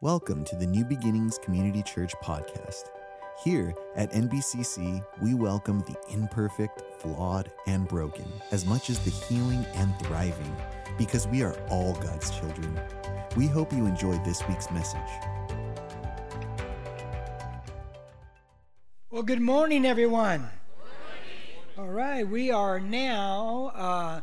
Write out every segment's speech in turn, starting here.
Welcome to the New Beginnings Community Church podcast. Here at NBCC, we welcome the imperfect, flawed, and broken as much as the healing and thriving because we are all God's children. We hope you enjoyed this week's message. Well, good morning, everyone. All right, we are now uh,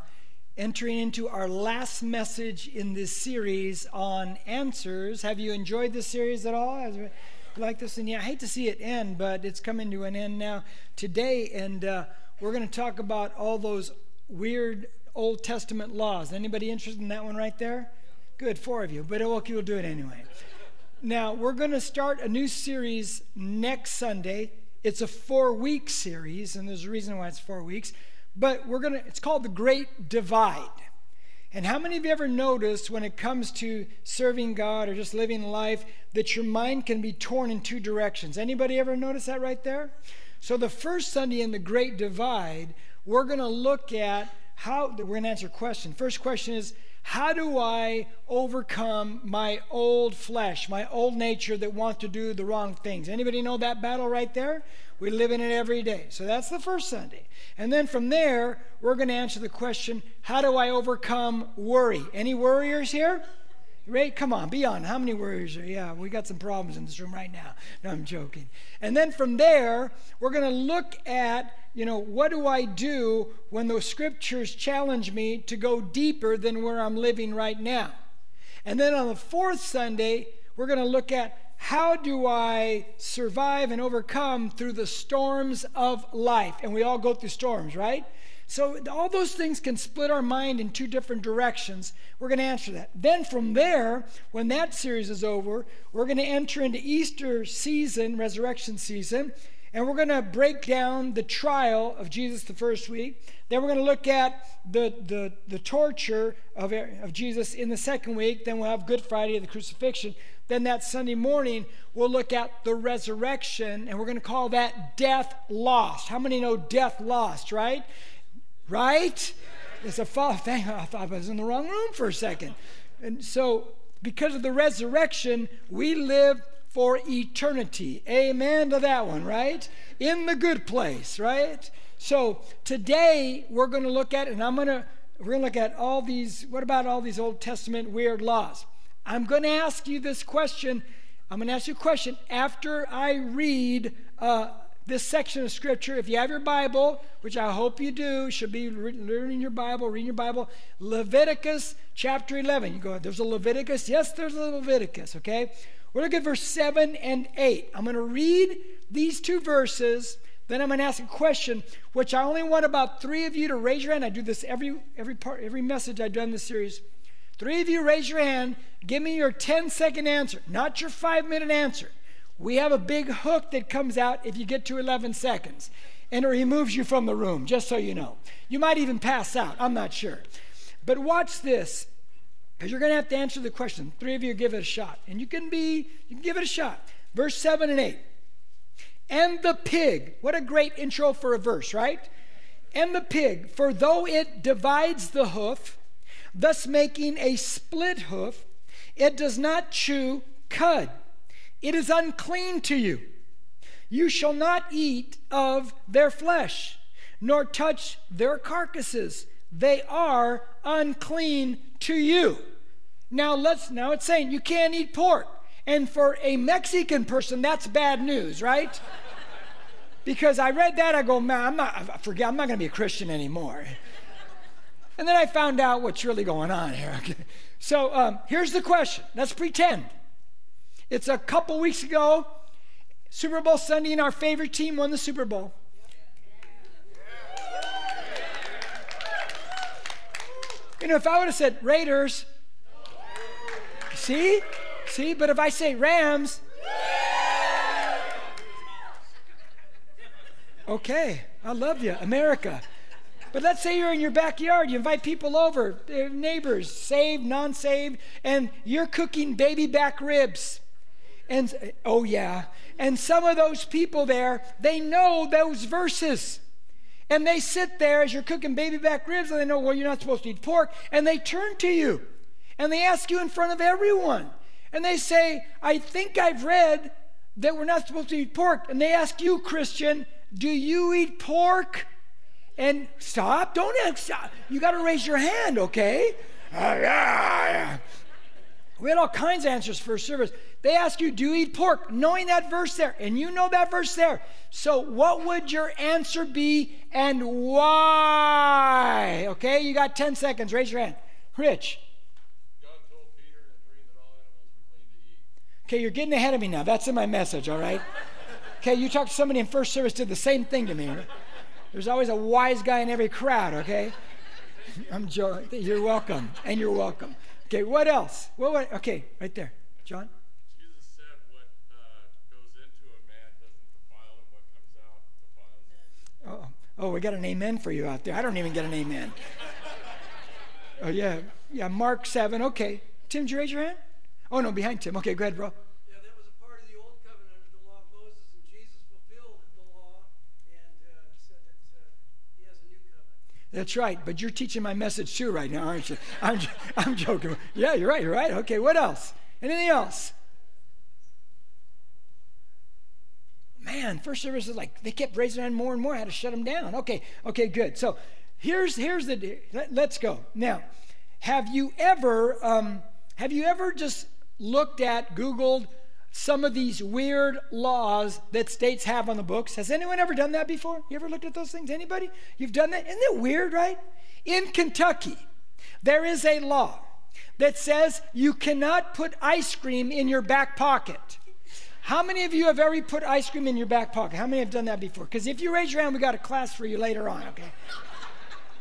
entering into our last message in this series on answers. Have you enjoyed this series at all? Like this? And yeah, I hate to see it end, but it's coming to an end now today, and uh, we're going to talk about all those weird Old Testament laws. Anybody interested in that one right there? Good, four of you, but okay, we'll do it anyway. Now, we're going to start a new series next Sunday. It's a four week series, and there's a reason why it's four weeks but we're going to, it's called the Great Divide. And how many of you ever noticed when it comes to serving God or just living life that your mind can be torn in two directions? Anybody ever notice that right there? So the first Sunday in the Great Divide, we're going to look at how we're going to answer a question. First question is how do I overcome my old flesh, my old nature that wants to do the wrong things? Anybody know that battle right there? We live in it every day. So that's the first Sunday. And then from there, we're going to answer the question how do I overcome worry? Any worriers here? Right? Come on, be on. How many worriers are? Yeah, we got some problems in this room right now. No, I'm joking. And then from there, we're going to look at, you know, what do I do when those scriptures challenge me to go deeper than where I'm living right now? And then on the fourth Sunday, we're going to look at how do I survive and overcome through the storms of life? And we all go through storms, right? So, all those things can split our mind in two different directions. We're going to answer that. Then, from there, when that series is over, we're going to enter into Easter season, resurrection season, and we're going to break down the trial of Jesus the first week. Then, we're going to look at the, the, the torture of, of Jesus in the second week. Then, we'll have Good Friday, of the crucifixion. Then that Sunday morning, we'll look at the resurrection, and we're going to call that death lost. How many know death lost, right? Right? It's a fall thing. I thought I was in the wrong room for a second. And so, because of the resurrection, we live for eternity. Amen to that one, right? In the good place, right? So, today we're going to look at, and I'm going to, we're going to look at all these, what about all these Old Testament weird laws? I'm going to ask you this question. I'm going to ask you a question after I read uh, this section of Scripture. If you have your Bible, which I hope you do, should be learning your Bible, reading your Bible. Leviticus chapter 11. You go, there's a Leviticus? Yes, there's a Leviticus, okay? We're looking get verse 7 and 8. I'm going to read these two verses. Then I'm going to ask a question, which I only want about three of you to raise your hand. I do this every every part, every message I've done this series. Three of you raise your hand. Give me your 10 second answer, not your five minute answer. We have a big hook that comes out if you get to 11 seconds, and it removes you from the room, just so you know. You might even pass out, I'm not sure. But watch this, because you're going to have to answer the question. Three of you give it a shot, and you can be, you can give it a shot. Verse 7 and 8. And the pig, what a great intro for a verse, right? And the pig, for though it divides the hoof, thus making a split hoof. It does not chew cud. It is unclean to you. You shall not eat of their flesh, nor touch their carcasses. They are unclean to you. Now let's now it's saying you can't eat pork. And for a Mexican person, that's bad news, right? because I read that, I go, man, I'm not I forget, I'm not gonna be a Christian anymore. And then I found out what's really going on here. So um, here's the question. Let's pretend. It's a couple weeks ago, Super Bowl Sunday, and our favorite team won the Super Bowl. You know, if I would have said Raiders, see? See? But if I say Rams, okay, I love you, America. But let's say you're in your backyard, you invite people over, eh, neighbors, saved, non saved, and you're cooking baby back ribs. And oh, yeah. And some of those people there, they know those verses. And they sit there as you're cooking baby back ribs, and they know, well, you're not supposed to eat pork. And they turn to you and they ask you in front of everyone. and they say, I think I've read that we're not supposed to eat pork. And they ask you, Christian, do you eat pork? And stop, don't. You got to raise your hand, okay? Uh, We had all kinds of answers for service. They ask you, Do you eat pork? Knowing that verse there, and you know that verse there. So, what would your answer be and why? Okay, you got 10 seconds. Raise your hand. Rich. Okay, you're getting ahead of me now. That's in my message, all right? Okay, you talked to somebody in first service, did the same thing to me. There's always a wise guy in every crowd, okay? I'm joking. You're welcome, and you're welcome. Okay, what else? What, what, okay, right there. John? Jesus said what uh, goes into a man doesn't defile him, what comes out defiles him. Oh, oh, we got an amen for you out there. I don't even get an amen. oh, yeah. Yeah, Mark 7. Okay. Tim, did you raise your hand? Oh, no, behind Tim. Okay, go ahead, bro. That's right, but you're teaching my message too right now, aren't you? I'm, I'm joking. Yeah, you're right, you're right. Okay, what else? Anything else? Man, first service is like they kept raising on more and more. I had to shut them down. Okay, okay, good. So here's here's the let, us go now. Have you ever um, have you ever just looked at Googled some of these weird laws that states have on the books. Has anyone ever done that before? You ever looked at those things? Anybody? You've done that? Isn't it weird, right? In Kentucky, there is a law that says you cannot put ice cream in your back pocket. How many of you have ever put ice cream in your back pocket? How many have done that before? Because if you raise your hand, we got a class for you later on, okay?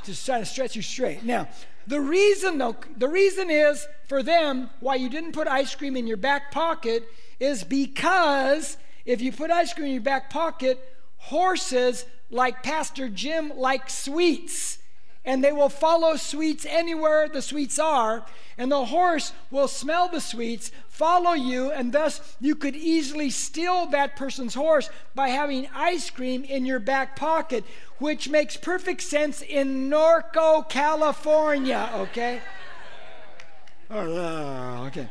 Just trying to stretch you straight. Now, the reason though, the reason is for them why you didn't put ice cream in your back pocket is because if you put ice cream in your back pocket, horses like Pastor Jim like sweets. And they will follow sweets anywhere the sweets are. And the horse will smell the sweets, follow you, and thus you could easily steal that person's horse by having ice cream in your back pocket, which makes perfect sense in Norco, California, okay? Oh, okay.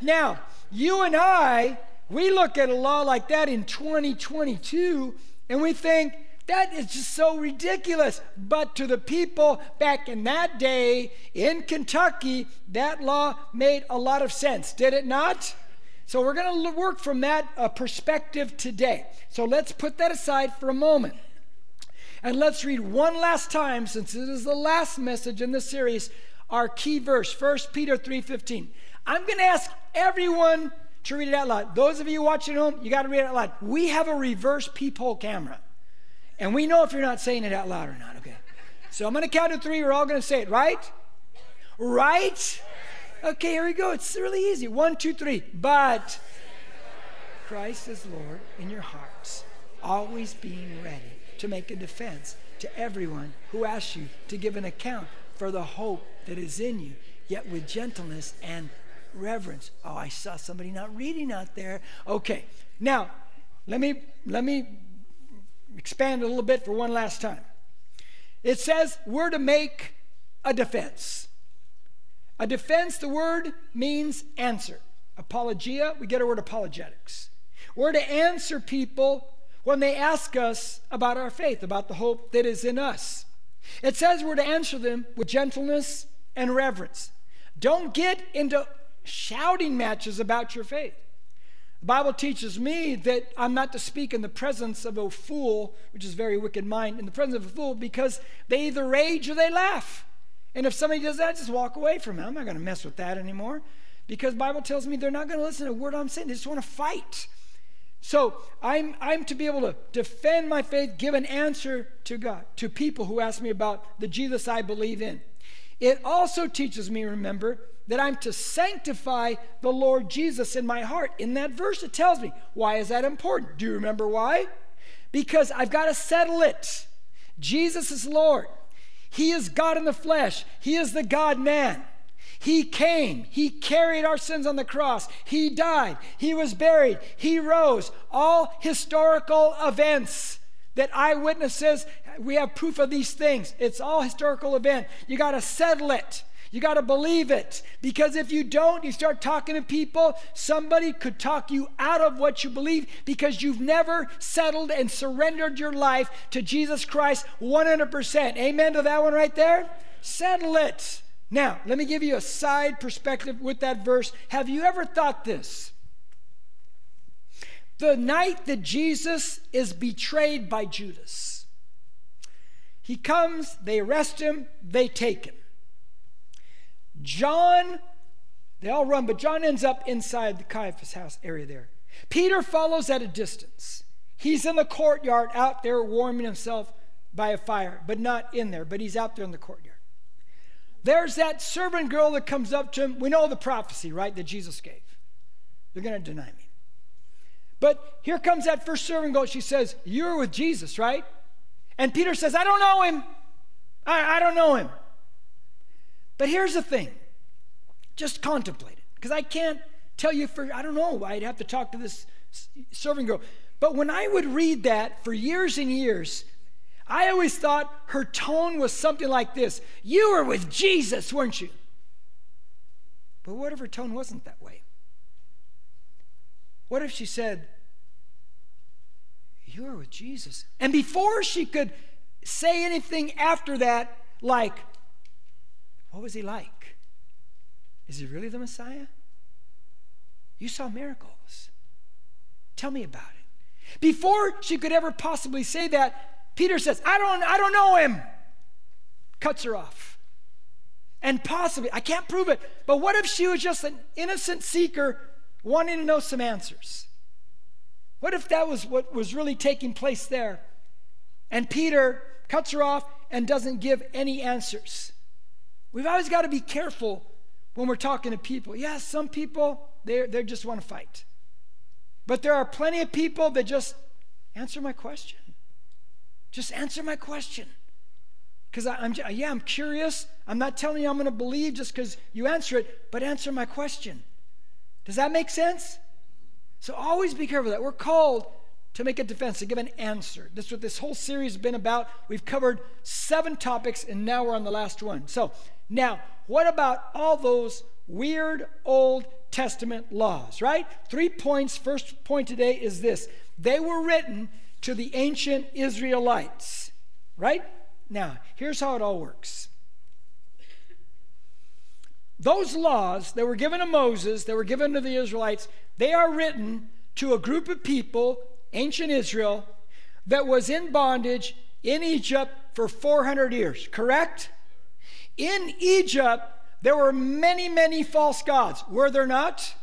Now, you and I, we look at a law like that in 2022 and we think that is just so ridiculous. But to the people back in that day in Kentucky, that law made a lot of sense, did it not? So we're going to work from that uh, perspective today. So let's put that aside for a moment. And let's read one last time since it is the last message in this series our key verse 1 Peter 3:15. I'm going to ask everyone to read it out loud. Those of you watching at home, you got to read it out loud. We have a reverse peephole camera. And we know if you're not saying it out loud or not, okay? So I'm going to count to three. We're all going to say it, right? Right? Okay, here we go. It's really easy. One, two, three. But Christ is Lord in your hearts, always being ready to make a defense to everyone who asks you to give an account for the hope that is in you, yet with gentleness and reverence. Oh, I saw somebody not reading out there. Okay. Now, let me let me expand a little bit for one last time. It says we're to make a defense. A defense, the word means answer. Apologia, we get our word apologetics. We're to answer people when they ask us about our faith, about the hope that is in us. It says we're to answer them with gentleness and reverence. Don't get into shouting matches about your faith. The Bible teaches me that I'm not to speak in the presence of a fool, which is very wicked mind, in the presence of a fool, because they either rage or they laugh. And if somebody does that, just walk away from it. I'm not going to mess with that anymore. Because Bible tells me they're not going to listen to a word I'm saying. They just want to fight. So I'm, I'm to be able to defend my faith, give an answer to God, to people who ask me about the Jesus I believe in. It also teaches me, remember, that I'm to sanctify the Lord Jesus in my heart. In that verse, it tells me. Why is that important? Do you remember why? Because I've got to settle it. Jesus is Lord. He is God in the flesh, He is the God man. He came, He carried our sins on the cross, He died, He was buried, He rose. All historical events that eyewitnesses, we have proof of these things. It's all historical event. You got to settle it. You got to believe it. Because if you don't, you start talking to people, somebody could talk you out of what you believe because you've never settled and surrendered your life to Jesus Christ 100%. Amen to that one right there? Settle it. Now, let me give you a side perspective with that verse. Have you ever thought this? The night that Jesus is betrayed by Judas, he comes, they arrest him, they take him. John, they all run, but John ends up inside the Caiaphas house area there. Peter follows at a distance. He's in the courtyard out there warming himself by a fire, but not in there, but he's out there in the courtyard. There's that servant girl that comes up to him. We know the prophecy, right, that Jesus gave. They're going to deny me. But here comes that first servant girl. She says, You're with Jesus, right? And Peter says, I don't know him. I, I don't know him. But here's the thing just contemplate it. Because I can't tell you for, I don't know, why I'd have to talk to this serving girl. But when I would read that for years and years, I always thought her tone was something like this You were with Jesus, weren't you? But what if her tone wasn't that way? What if she said, You were with Jesus? And before she could say anything after that, like, what was he like? Is he really the Messiah? You saw miracles. Tell me about it. Before she could ever possibly say that, Peter says, I don't, I don't know him. Cuts her off. And possibly, I can't prove it, but what if she was just an innocent seeker wanting to know some answers? What if that was what was really taking place there? And Peter cuts her off and doesn't give any answers. We've always got to be careful when we're talking to people. Yes, yeah, some people, they they just want to fight. But there are plenty of people that just answer my question. Just answer my question. Because I'm, yeah, I'm curious. I'm not telling you I'm going to believe just because you answer it, but answer my question. Does that make sense? So always be careful that we're called to make a defense, to give an answer. That's what this whole series has been about. We've covered seven topics, and now we're on the last one. So now, what about all those weird Old Testament laws, right? Three points. First point today is this they were written to the ancient Israelites, right? Now, here's how it all works. Those laws that were given to Moses, that were given to the Israelites, they are written to a group of people, ancient Israel, that was in bondage in Egypt for 400 years, correct? In Egypt, there were many, many false gods, were there not?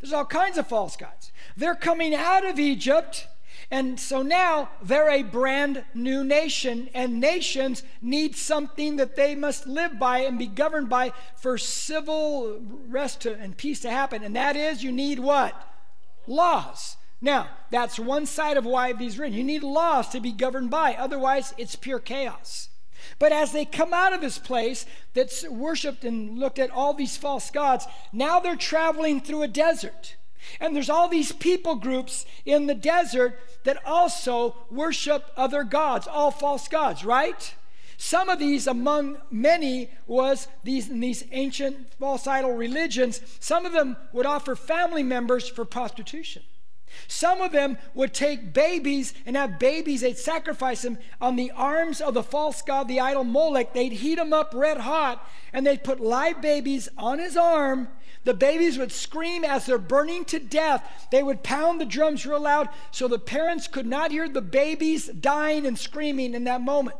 There's all kinds of false gods. They're coming out of Egypt, and so now they're a brand new nation, and nations need something that they must live by and be governed by for civil rest to, and peace to happen. And that is, you need what? Laws. Now, that's one side of why these written. You need laws to be governed by, otherwise, it's pure chaos. But as they come out of this place that's worshiped and looked at all these false gods, now they're traveling through a desert. And there's all these people groups in the desert that also worship other gods, all false gods, right? Some of these, among many, was these these ancient false idol religions. Some of them would offer family members for prostitution. Some of them would take babies and have babies, they'd sacrifice them on the arms of the false god, the idol Molech. They'd heat them up red hot and they'd put live babies on his arm. The babies would scream as they're burning to death. They would pound the drums real loud so the parents could not hear the babies dying and screaming in that moment.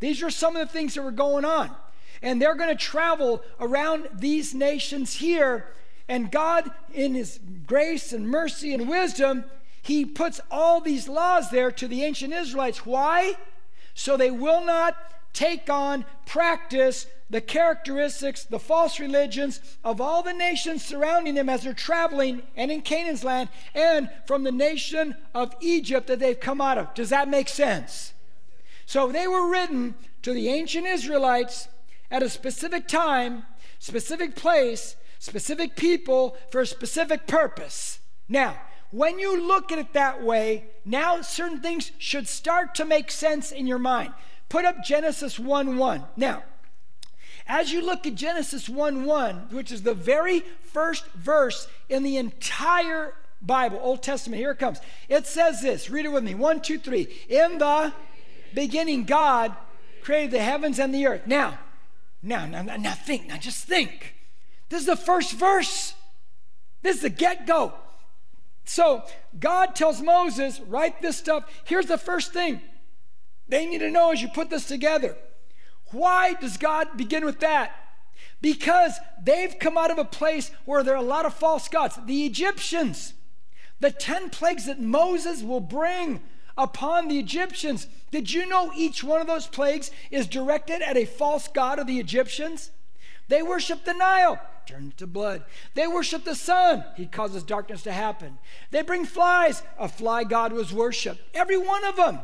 These are some of the things that were going on. And they're going to travel around these nations here and God, in His grace and mercy and wisdom, He puts all these laws there to the ancient Israelites. Why? So they will not take on, practice the characteristics, the false religions of all the nations surrounding them as they're traveling and in Canaan's land and from the nation of Egypt that they've come out of. Does that make sense? So they were written to the ancient Israelites at a specific time, specific place, specific people for a specific purpose. Now, when you look at it that way, now certain things should start to make sense in your mind. Put up Genesis 1 1. Now, As you look at Genesis 1 1, which is the very first verse in the entire Bible, Old Testament, here it comes. It says this read it with me one, two, three. In the beginning, God created the heavens and the earth. Now, now, now, now think, now just think. This is the first verse. This is the get go. So God tells Moses, write this stuff. Here's the first thing they need to know as you put this together. Why does God begin with that? Because they've come out of a place where there are a lot of false gods. The Egyptians, the 10 plagues that Moses will bring upon the Egyptians. Did you know each one of those plagues is directed at a false god of the Egyptians? They worship the Nile, turns to blood. They worship the sun, he causes darkness to happen. They bring flies, a fly god was worshiped. Every one of them.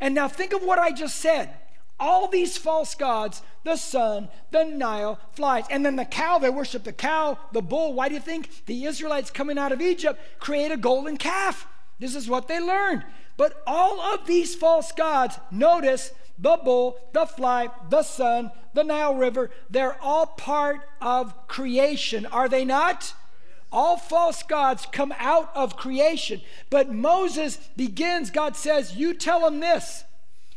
And now think of what I just said. All these false gods, the sun, the Nile, flies, and then the cow, they worship the cow, the bull. Why do you think the Israelites coming out of Egypt create a golden calf? This is what they learned. But all of these false gods, notice the bull, the fly, the sun, the Nile River, they're all part of creation, are they not? All false gods come out of creation. But Moses begins, God says, You tell them this.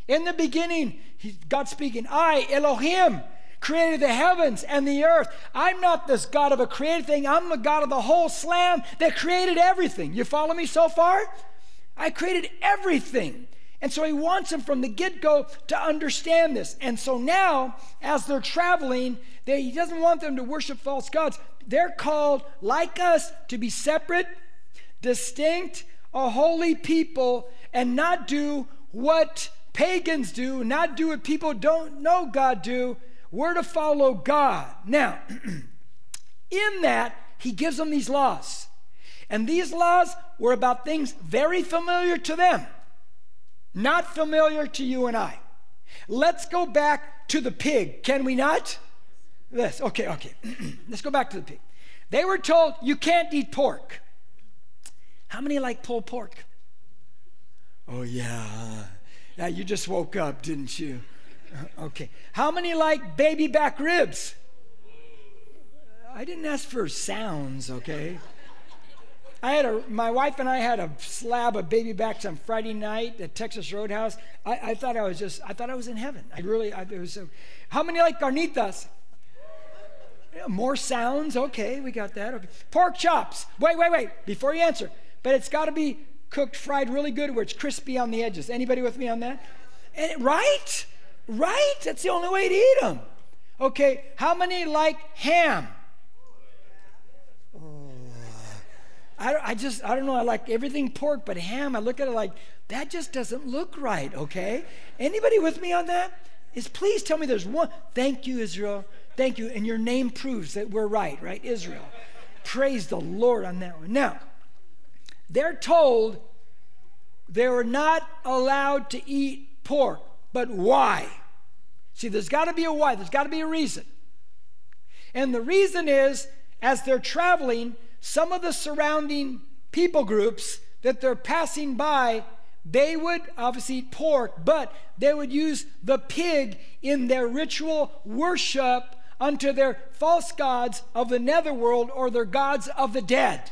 In the beginning, God speaking, I, Elohim, created the heavens and the earth. I'm not this God of a created thing, I'm the God of the whole slam that created everything. You follow me so far? I created everything. And so he wants them from the get go to understand this. And so now, as they're traveling, they, he doesn't want them to worship false gods. They're called, like us, to be separate, distinct, a holy people, and not do what pagans do, not do what people don't know God do. We're to follow God. Now, in that, he gives them these laws. And these laws were about things very familiar to them, not familiar to you and I. Let's go back to the pig, can we not? This, okay, okay. Let's go back to the pig. They were told you can't eat pork. How many like pulled pork? Oh, yeah. Yeah, you just woke up, didn't you? Okay. How many like baby back ribs? I didn't ask for sounds, okay? I had a, my wife and I had a slab of baby backs on Friday night at Texas Roadhouse. I, I thought I was just, I thought I was in heaven. I really, I, it was so, how many like carnitas? Yeah, more sounds. Okay, we got that. Okay. Pork chops. Wait, wait, wait. Before you answer, but it's got to be cooked, fried really good, where it's crispy on the edges. Anybody with me on that? And, right, right. That's the only way to eat them. Okay, how many like ham? I, I just, I don't know, I like everything pork, but ham, I look at it like, that just doesn't look right, okay? Anybody with me on that? Is please tell me there's one. Thank you, Israel. Thank you. And your name proves that we're right, right? Israel. Praise the Lord on that one. Now, they're told they were not allowed to eat pork, but why? See, there's got to be a why, there's got to be a reason. And the reason is, as they're traveling, some of the surrounding people groups that they're passing by, they would obviously eat pork, but they would use the pig in their ritual worship unto their false gods of the netherworld or their gods of the dead.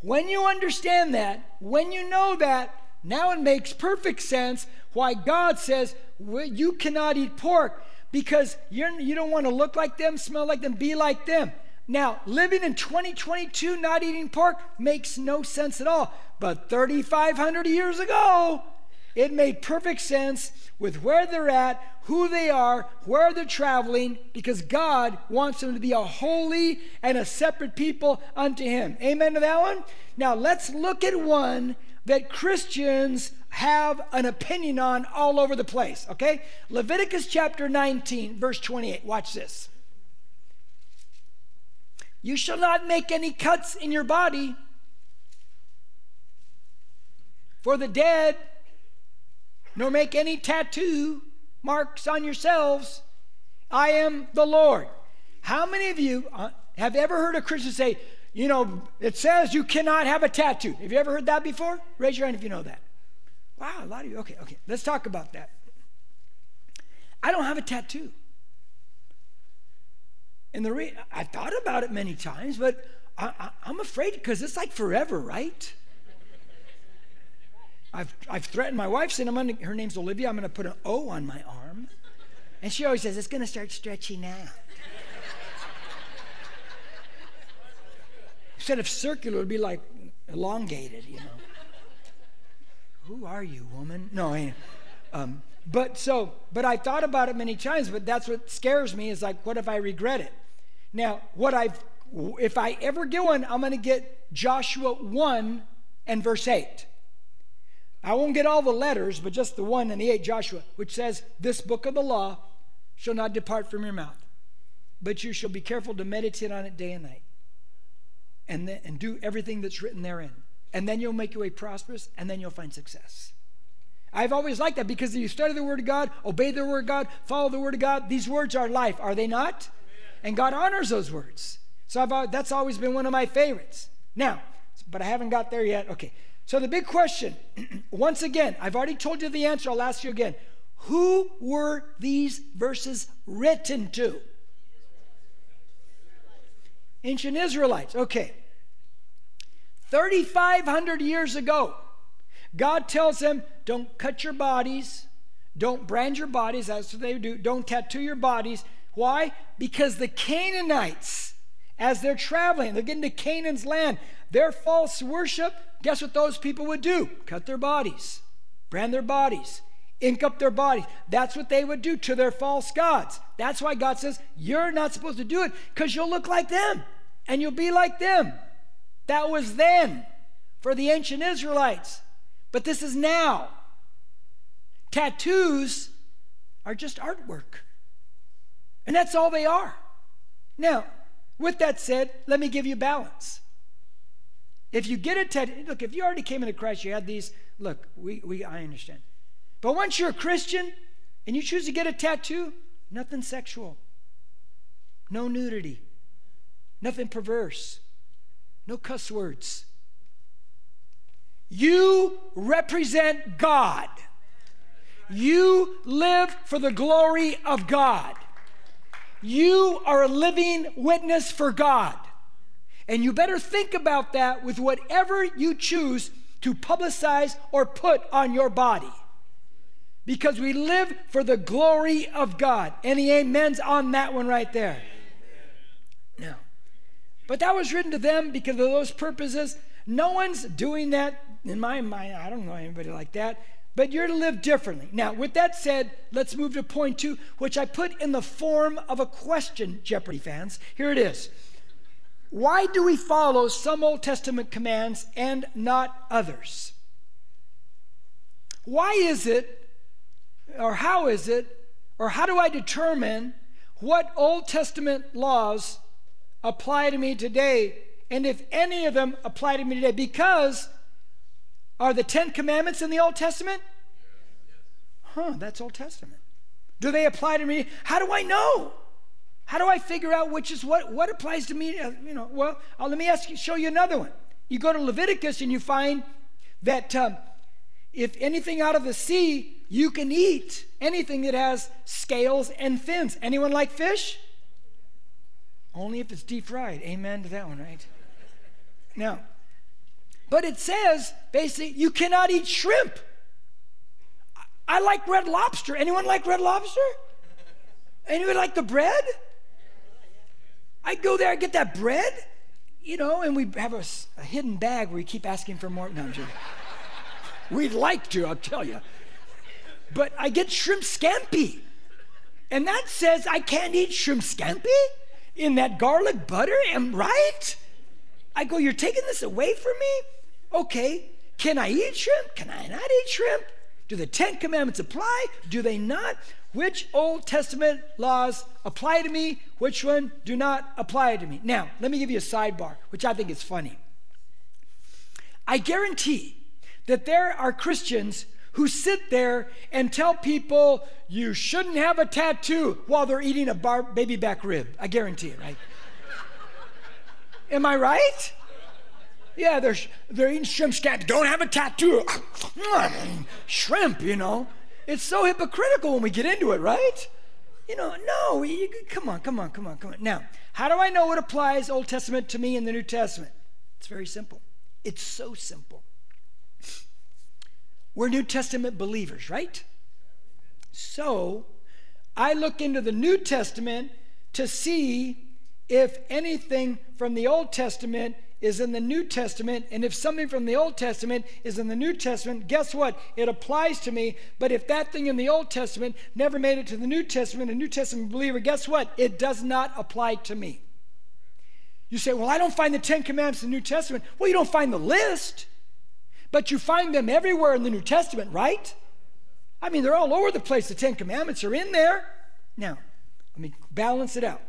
When you understand that, when you know that, now it makes perfect sense why God says you cannot eat pork because you're, you don't want to look like them, smell like them, be like them. Now, living in 2022 not eating pork makes no sense at all. But 3,500 years ago, it made perfect sense with where they're at, who they are, where they're traveling, because God wants them to be a holy and a separate people unto Him. Amen to that one? Now, let's look at one that Christians have an opinion on all over the place, okay? Leviticus chapter 19, verse 28. Watch this. You shall not make any cuts in your body for the dead, nor make any tattoo marks on yourselves. I am the Lord. How many of you uh, have ever heard a Christian say, you know, it says you cannot have a tattoo? Have you ever heard that before? Raise your hand if you know that. Wow, a lot of you. Okay, okay. Let's talk about that. I don't have a tattoo. And the re- I thought about it many times, but I, I'm afraid because it's like forever, right? I've, I've threatened my wife, saying I'm gonna, her name's Olivia, I'm going to put an O on my arm. And she always says, it's going to start stretching out. Instead of circular, it would be like elongated, you know. Who are you, woman? No, I, um, but so, but I thought about it many times, but that's what scares me is like, what if I regret it? Now, what I've, if I ever get one, I'm going to get Joshua 1 and verse 8. I won't get all the letters, but just the 1 and the 8, Joshua, which says, This book of the law shall not depart from your mouth, but you shall be careful to meditate on it day and night, and, then, and do everything that's written therein. And then you'll make your way prosperous, and then you'll find success. I've always liked that because if you study the Word of God, obey the Word of God, follow the Word of God. These words are life, are they not? And God honors those words. So I've, uh, that's always been one of my favorites. Now, but I haven't got there yet. Okay. So the big question, once again, I've already told you the answer. I'll ask you again. Who were these verses written to? Ancient Israelites. Okay. 3,500 years ago, God tells them, don't cut your bodies, don't brand your bodies, that's what they do, don't tattoo your bodies. Why? Because the Canaanites, as they're traveling, they're getting to Canaan's land, their false worship, guess what those people would do? Cut their bodies, brand their bodies, ink up their bodies. That's what they would do to their false gods. That's why God says, You're not supposed to do it because you'll look like them and you'll be like them. That was then for the ancient Israelites. But this is now. Tattoos are just artwork. And that's all they are. Now, with that said, let me give you balance. If you get a tattoo, look, if you already came into Christ, you had these, look, we, we I understand. But once you're a Christian and you choose to get a tattoo, nothing sexual, no nudity, nothing perverse, no cuss words. You represent God. You live for the glory of God. You are a living witness for God. And you better think about that with whatever you choose to publicize or put on your body. Because we live for the glory of God. Any amens on that one right there? No. but that was written to them because of those purposes. No one's doing that in my mind. I don't know anybody like that. But you're to live differently. Now, with that said, let's move to point two, which I put in the form of a question, Jeopardy fans. Here it is. Why do we follow some Old Testament commands and not others? Why is it, or how is it, or how do I determine what Old Testament laws apply to me today, and if any of them apply to me today, because are the Ten Commandments in the Old Testament? Huh, that's Old Testament. Do they apply to me? How do I know? How do I figure out which is what? What applies to me? Uh, you know, well, uh, let me ask you, show you another one. You go to Leviticus and you find that um, if anything out of the sea, you can eat anything that has scales and fins. Anyone like fish? Only if it's deep fried. Amen to that one, right? Now, but it says basically you cannot eat shrimp. I like red lobster. Anyone like red lobster? Anyone like the bread? I go there, I get that bread, you know, and we have a, a hidden bag where we keep asking for more. No, I'm joking. We'd like to, I'll tell you. But I get shrimp scampi. And that says I can't eat shrimp scampi? in that garlic butter? Am I right? I go, You're taking this away from me? Okay. Can I eat shrimp? Can I not eat shrimp? Do the Ten Commandments apply? Do they not? Which Old Testament laws apply to me? Which one do not apply to me? Now, let me give you a sidebar, which I think is funny. I guarantee that there are Christians who sit there and tell people you shouldn't have a tattoo while they're eating a bar- baby back rib. I guarantee it, right? Am I right? Yeah, they're, they're eating shrimp scampi. Don't have a tattoo. shrimp, you know. It's so hypocritical when we get into it, right? You know, no, you, come on, come on, come on, come on. Now, how do I know what applies Old Testament to me in the New Testament? It's very simple. It's so simple. We're New Testament believers, right? So, I look into the New Testament to see if anything from the Old Testament is in the New Testament, and if something from the Old Testament is in the New Testament, guess what? It applies to me. But if that thing in the Old Testament never made it to the New Testament, a New Testament believer, guess what? It does not apply to me. You say, Well, I don't find the Ten Commandments in the New Testament. Well, you don't find the list, but you find them everywhere in the New Testament, right? I mean, they're all over the place. The Ten Commandments are in there. Now, let me balance it out.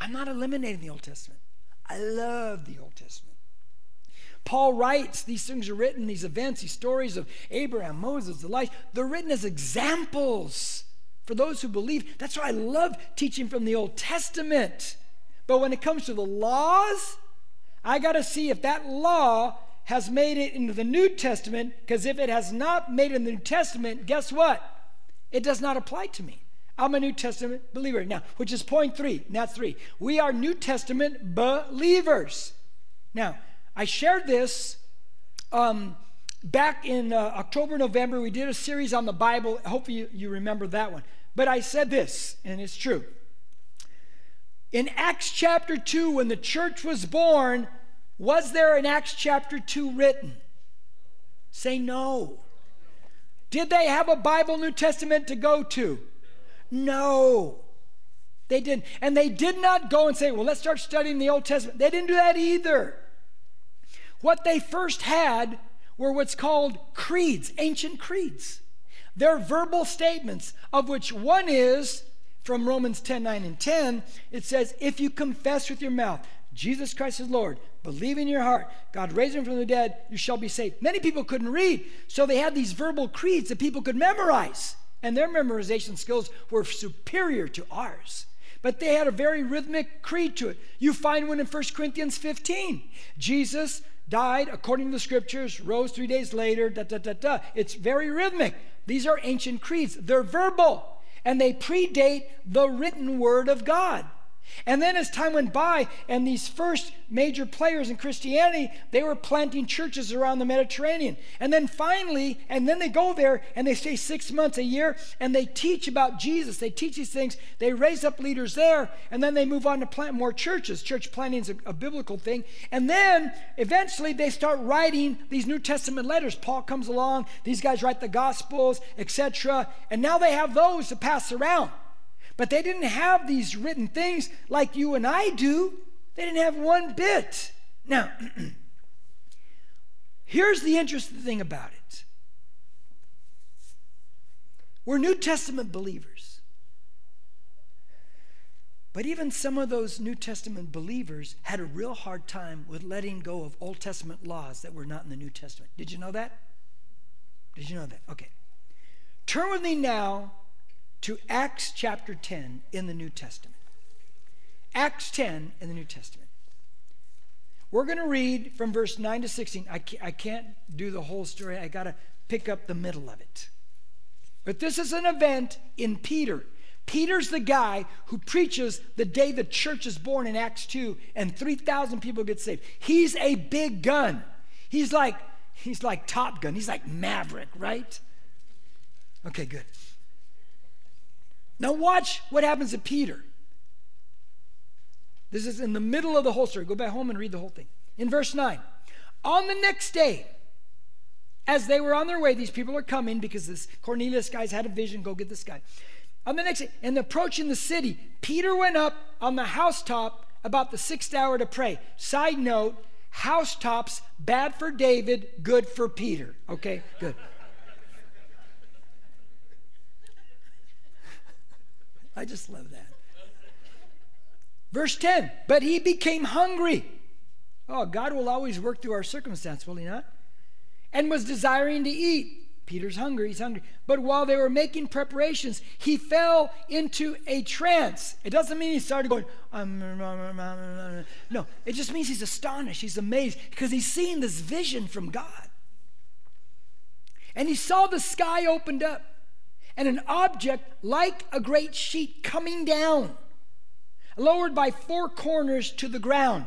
I'm not eliminating the Old Testament. I love the Old Testament. Paul writes, these things are written, these events, these stories of Abraham, Moses, Elijah, they're written as examples for those who believe. That's why I love teaching from the Old Testament. But when it comes to the laws, I got to see if that law has made it into the New Testament, because if it has not made it in the New Testament, guess what? It does not apply to me. I'm a New Testament believer. Now, which is point three, that's three. We are New Testament believers. Now, I shared this um, back in uh, October, November. We did a series on the Bible. Hopefully, you, you remember that one. But I said this, and it's true. In Acts chapter 2, when the church was born, was there an Acts chapter 2 written? Say no. Did they have a Bible New Testament to go to? No. They didn't. And they did not go and say, well, let's start studying the Old Testament. They didn't do that either. What they first had were what's called creeds, ancient creeds. They're verbal statements, of which one is from Romans 10 9 and 10. It says, If you confess with your mouth Jesus Christ is Lord, believe in your heart, God raised him from the dead, you shall be saved. Many people couldn't read, so they had these verbal creeds that people could memorize and their memorization skills were superior to ours. But they had a very rhythmic creed to it. You find one in 1 Corinthians 15. Jesus died according to the scriptures, rose three days later, da da da da. It's very rhythmic. These are ancient creeds, they're verbal, and they predate the written word of God. And then as time went by, and these first major players in Christianity, they were planting churches around the Mediterranean. And then finally, and then they go there and they stay six months, a year, and they teach about Jesus. They teach these things. They raise up leaders there, and then they move on to plant more churches. Church planting is a, a biblical thing. And then eventually they start writing these New Testament letters. Paul comes along, these guys write the Gospels, etc. And now they have those to pass around. But they didn't have these written things like you and I do. They didn't have one bit. Now, here's the interesting thing about it we're New Testament believers. But even some of those New Testament believers had a real hard time with letting go of Old Testament laws that were not in the New Testament. Did you know that? Did you know that? Okay. Turn with me now to Acts chapter 10 in the New Testament. Acts 10 in the New Testament. We're going to read from verse 9 to 16. I can't, I can't do the whole story, I got to pick up the middle of it. But this is an event in Peter. Peter's the guy who preaches the day the church is born in Acts 2 and 3,000 people get saved. He's a big gun. He's like he's like Top Gun. He's like Maverick, right? Okay, good. Now, watch what happens to Peter. This is in the middle of the whole story. Go back home and read the whole thing. In verse 9, on the next day, as they were on their way, these people are coming because this Cornelius guy's had a vision. Go get this guy. On the next day, and approaching the city, Peter went up on the housetop about the sixth hour to pray. Side note, housetops, bad for David, good for Peter. Okay, good. I just love that. Verse 10 But he became hungry. Oh, God will always work through our circumstance, will he not? And was desiring to eat. Peter's hungry, he's hungry. But while they were making preparations, he fell into a trance. It doesn't mean he started going, um, um, um, um no, it just means he's astonished, he's amazed, because he's seeing this vision from God. And he saw the sky opened up and an object like a great sheet coming down, lowered by four corners to the ground.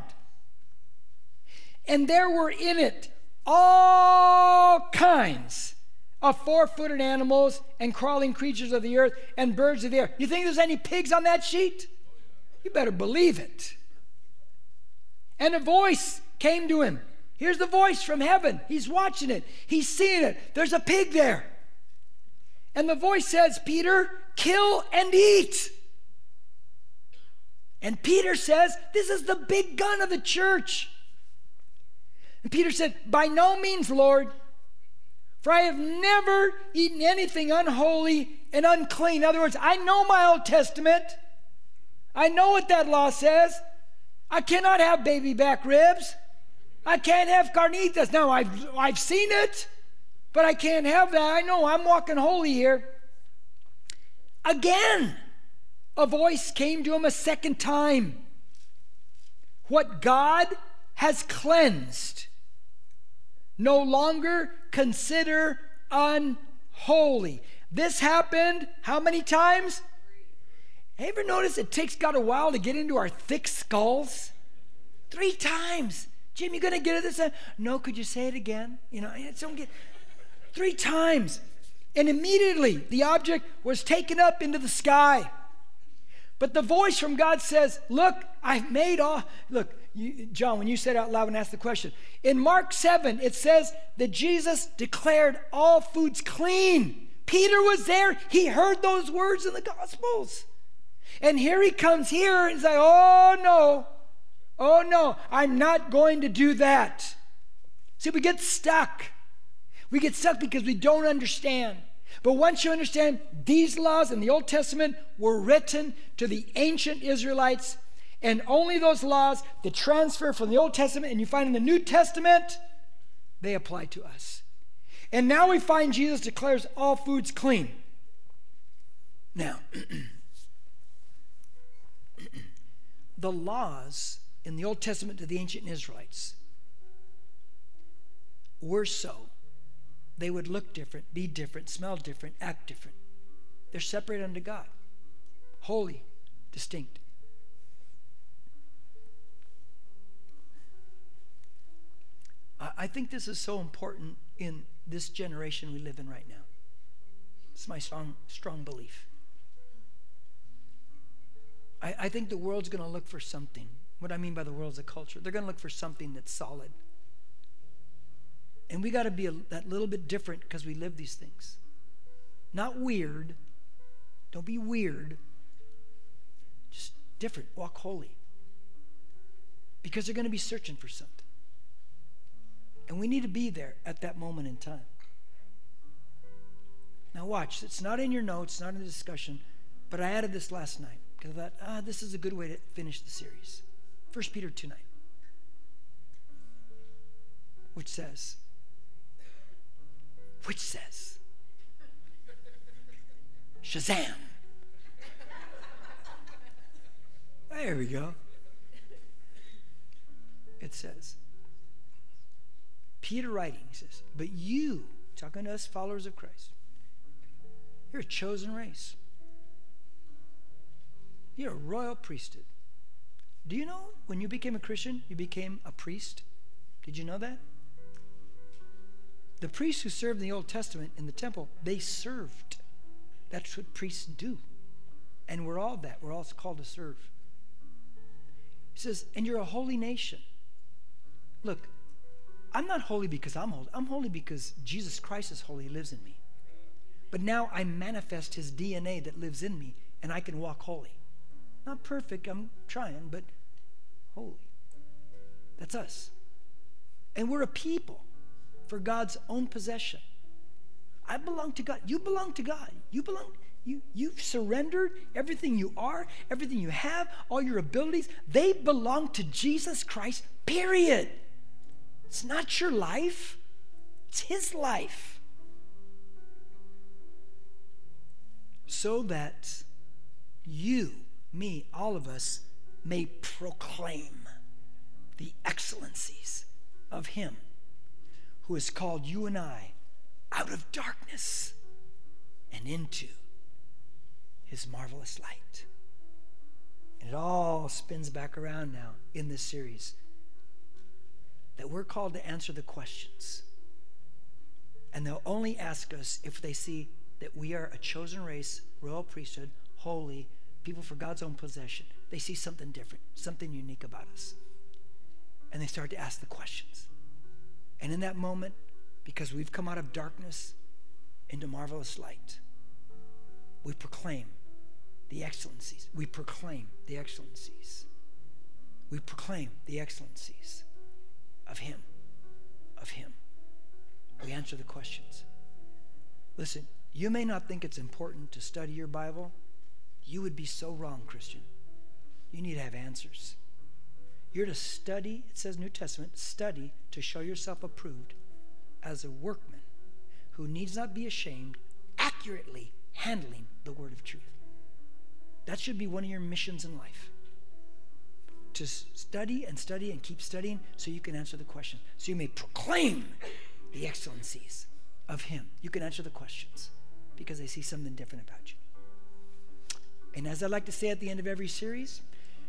And there were in it all kinds of four footed animals and crawling creatures of the earth and birds of the air. You think there's any pigs on that sheet? You better believe it. And a voice came to him. Here's the voice from heaven. He's watching it, he's seeing it. There's a pig there. And the voice says, Peter, kill and eat. And Peter says, This is the big gun of the church. And Peter said, By no means, Lord, for I have never eaten anything unholy and unclean. In other words, I know my Old Testament. I know what that law says. I cannot have baby back ribs. I can't have carnitas. Now, I've, I've seen it, but I can't have that. I know I'm walking holy here. Again, a voice came to him a second time. What God has cleansed, no longer consider unholy. This happened how many times? Ever notice it takes God a while to get into our thick skulls? Three times. Jim, you gonna get it this time? No, could you say it again? You know, it's don't get three times. And immediately the object was taken up into the sky. But the voice from God says, Look, I've made all. Look, you, John, when you said out loud and asked the question, in Mark 7, it says that Jesus declared all foods clean. Peter was there. He heard those words in the Gospels. And here he comes here and he's like, Oh, no. Oh, no. I'm not going to do that. See, we get stuck. We get stuck because we don't understand. But once you understand, these laws in the Old Testament were written to the ancient Israelites and only those laws that transfer from the Old Testament and you find in the New Testament, they apply to us. And now we find Jesus declares all foods clean. Now, the laws in the Old Testament to the ancient Israelites were so. They would look different, be different, smell different, act different. They're separate unto God, holy, distinct. I think this is so important in this generation we live in right now. It's my strong, strong belief. I, I think the world's going to look for something. What I mean by the world's a culture. They're going to look for something that's solid. And we got to be a, that little bit different because we live these things. Not weird. Don't be weird. Just different. Walk holy. Because they're going to be searching for something. And we need to be there at that moment in time. Now, watch. It's not in your notes, not in the discussion, but I added this last night because I thought, ah, this is a good way to finish the series. 1 Peter 2 9, which says, which says, Shazam. There we go. It says, Peter writing, he says, But you, talking to us followers of Christ, you're a chosen race. You're a royal priesthood. Do you know when you became a Christian, you became a priest? Did you know that? The priests who served in the Old Testament in the temple, they served. That's what priests do. And we're all that. We're all called to serve. He says, and you're a holy nation. Look, I'm not holy because I'm holy. I'm holy because Jesus Christ is holy, lives in me. But now I manifest his DNA that lives in me, and I can walk holy. Not perfect, I'm trying, but holy. That's us. And we're a people for God's own possession. I belong to God. You belong to God. You belong. You, you've surrendered everything you are, everything you have, all your abilities. They belong to Jesus Christ, period. It's not your life, it's His life. So that you, me, all of us, may proclaim the excellencies of Him who has called you and I out of darkness and into his marvelous light. And it all spins back around now in this series that we're called to answer the questions. And they'll only ask us if they see that we are a chosen race, royal priesthood, holy, people for God's own possession. They see something different, something unique about us. And they start to ask the questions. And in that moment, because we've come out of darkness into marvelous light, we proclaim the excellencies. We proclaim the excellencies. We proclaim the excellencies of Him. Of Him. We answer the questions. Listen, you may not think it's important to study your Bible. You would be so wrong, Christian. You need to have answers. You're to study, it says New Testament, study to show yourself approved as a workman who needs not be ashamed, accurately handling the word of truth. That should be one of your missions in life. To study and study and keep studying so you can answer the question. So you may proclaim the excellencies of Him. You can answer the questions because they see something different about you. And as I like to say at the end of every series,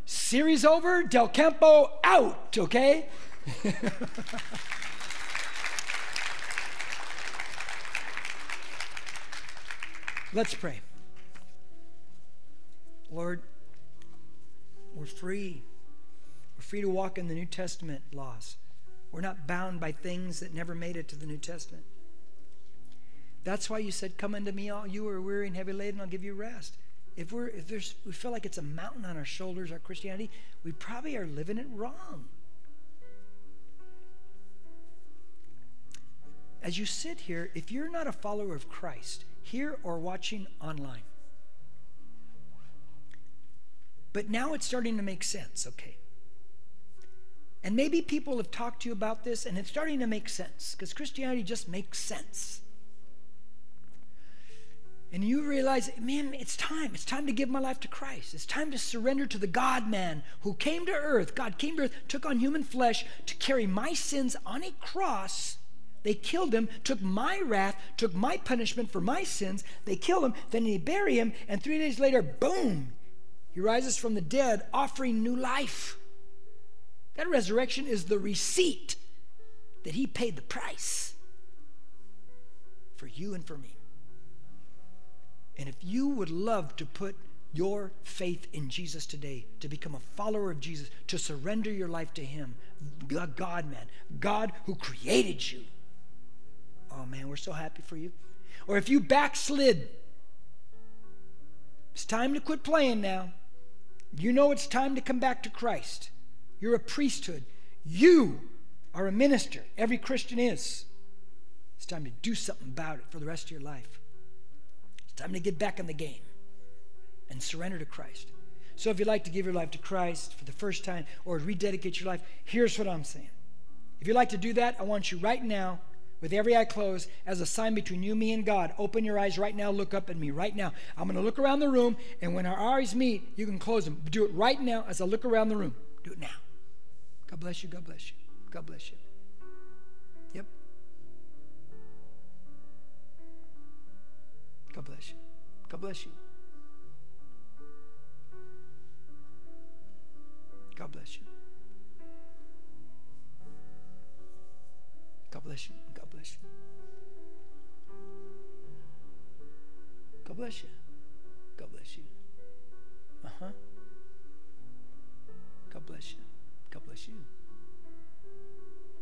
series over, Del Campo out, okay? Let's pray. Lord, we're free. We're free to walk in the New Testament laws. We're not bound by things that never made it to the New Testament. That's why you said, Come unto me, all you who are weary and heavy laden, I'll give you rest. If we're if there's we feel like it's a mountain on our shoulders, our Christianity, we probably are living it wrong. As you sit here, if you're not a follower of Christ, here or watching online, but now it's starting to make sense, okay? And maybe people have talked to you about this and it's starting to make sense because Christianity just makes sense. And you realize, man, it's time. It's time to give my life to Christ. It's time to surrender to the God man who came to earth. God came to earth, took on human flesh to carry my sins on a cross. They killed him, took my wrath, took my punishment for my sins. They killed him, then they bury him, and three days later, boom, he rises from the dead, offering new life. That resurrection is the receipt that he paid the price for you and for me. And if you would love to put your faith in Jesus today, to become a follower of Jesus, to surrender your life to Him, God, man, God who created you. Oh man, we're so happy for you. Or if you backslid, it's time to quit playing now. You know it's time to come back to Christ. You're a priesthood. You are a minister. Every Christian is. It's time to do something about it for the rest of your life. It's time to get back in the game and surrender to Christ. So, if you'd like to give your life to Christ for the first time or rededicate your life, here's what I'm saying. If you'd like to do that, I want you right now with every eye closed, as a sign between you, me, and God. Open your eyes right now. Look up at me right now. I'm going to look around the room, and when our eyes meet, you can close them. Do it right now as I look around the room. Do it now. God bless you. God bless you. God bless you. God bless you. God bless you. God bless you. God bless you. God bless you. God bless you. God bless you. Uh huh. God bless you. God bless you.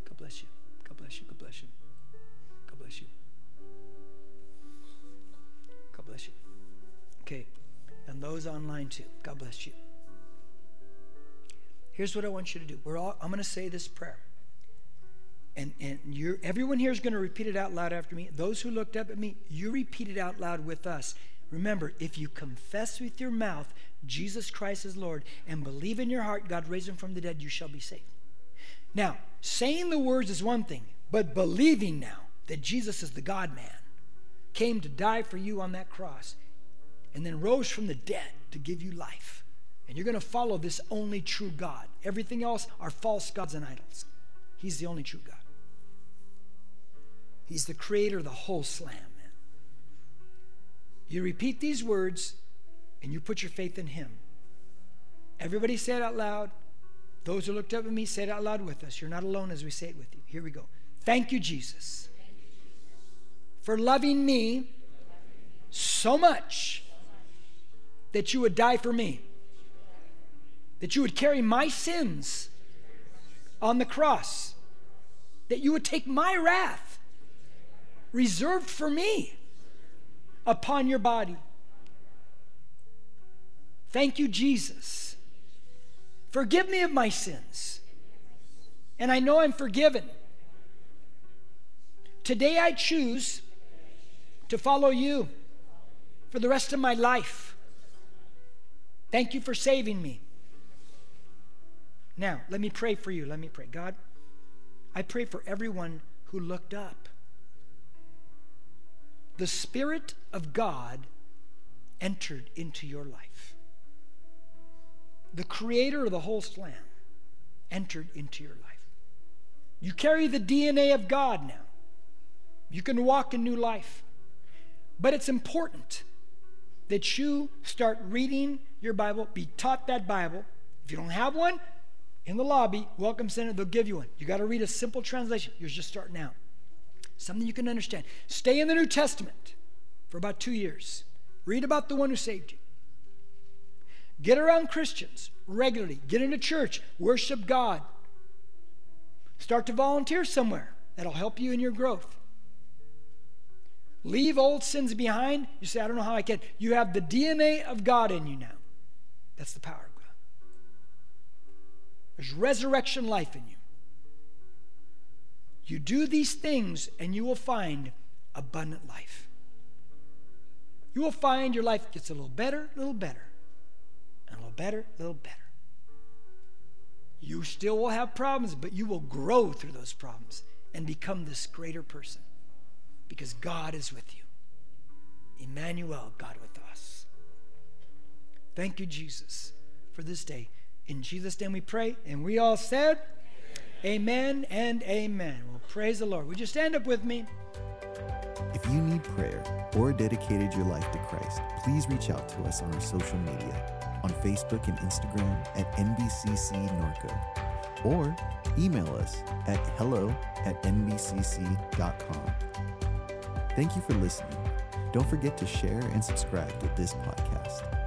God bless you. God bless you. God bless you. God bless you. God bless you. Okay. And those online too. God bless you. Here's what I want you to do. We're all I'm going to say this prayer and, and you're, everyone here is going to repeat it out loud after me. Those who looked up at me, you repeat it out loud with us. Remember, if you confess with your mouth Jesus Christ is Lord and believe in your heart God raised him from the dead, you shall be saved. Now, saying the words is one thing, but believing now that Jesus is the God man, came to die for you on that cross, and then rose from the dead to give you life. And you're going to follow this only true God. Everything else are false gods and idols. He's the only true God. He's the creator of the whole slam, man. You repeat these words and you put your faith in Him. Everybody say it out loud. Those who looked up at me, say it out loud with us. You're not alone as we say it with you. Here we go. Thank you, Jesus, for loving me so much that you would die for me, that you would carry my sins on the cross, that you would take my wrath reserved for me upon your body. Thank you, Jesus. Forgive me of my sins. And I know I'm forgiven. Today I choose to follow you for the rest of my life. Thank you for saving me. Now, let me pray for you. Let me pray. God, I pray for everyone who looked up. The Spirit of God entered into your life. The Creator of the whole slam entered into your life. You carry the DNA of God now. You can walk in new life. But it's important that you start reading your Bible, be taught that Bible. If you don't have one, in the lobby, Welcome Center, they'll give you one. You got to read a simple translation. You're just starting out. Something you can understand. Stay in the New Testament for about two years. Read about the one who saved you. Get around Christians regularly. Get into church. Worship God. Start to volunteer somewhere. That'll help you in your growth. Leave old sins behind. You say, I don't know how I can. You have the DNA of God in you now. That's the power of God. There's resurrection life in you. You do these things and you will find abundant life. You will find your life gets a little better, a little better, and a little better, a little better. You still will have problems, but you will grow through those problems and become this greater person because God is with you. Emmanuel, God with us. Thank you, Jesus, for this day. In Jesus' name we pray, and we all said, Amen, amen and amen. Well, praise the Lord. Would you stand up with me? If you need prayer or dedicated your life to Christ, please reach out to us on our social media on Facebook and Instagram at NBCC Norco or email us at hello at nbcc.com. Thank you for listening. Don't forget to share and subscribe to this podcast.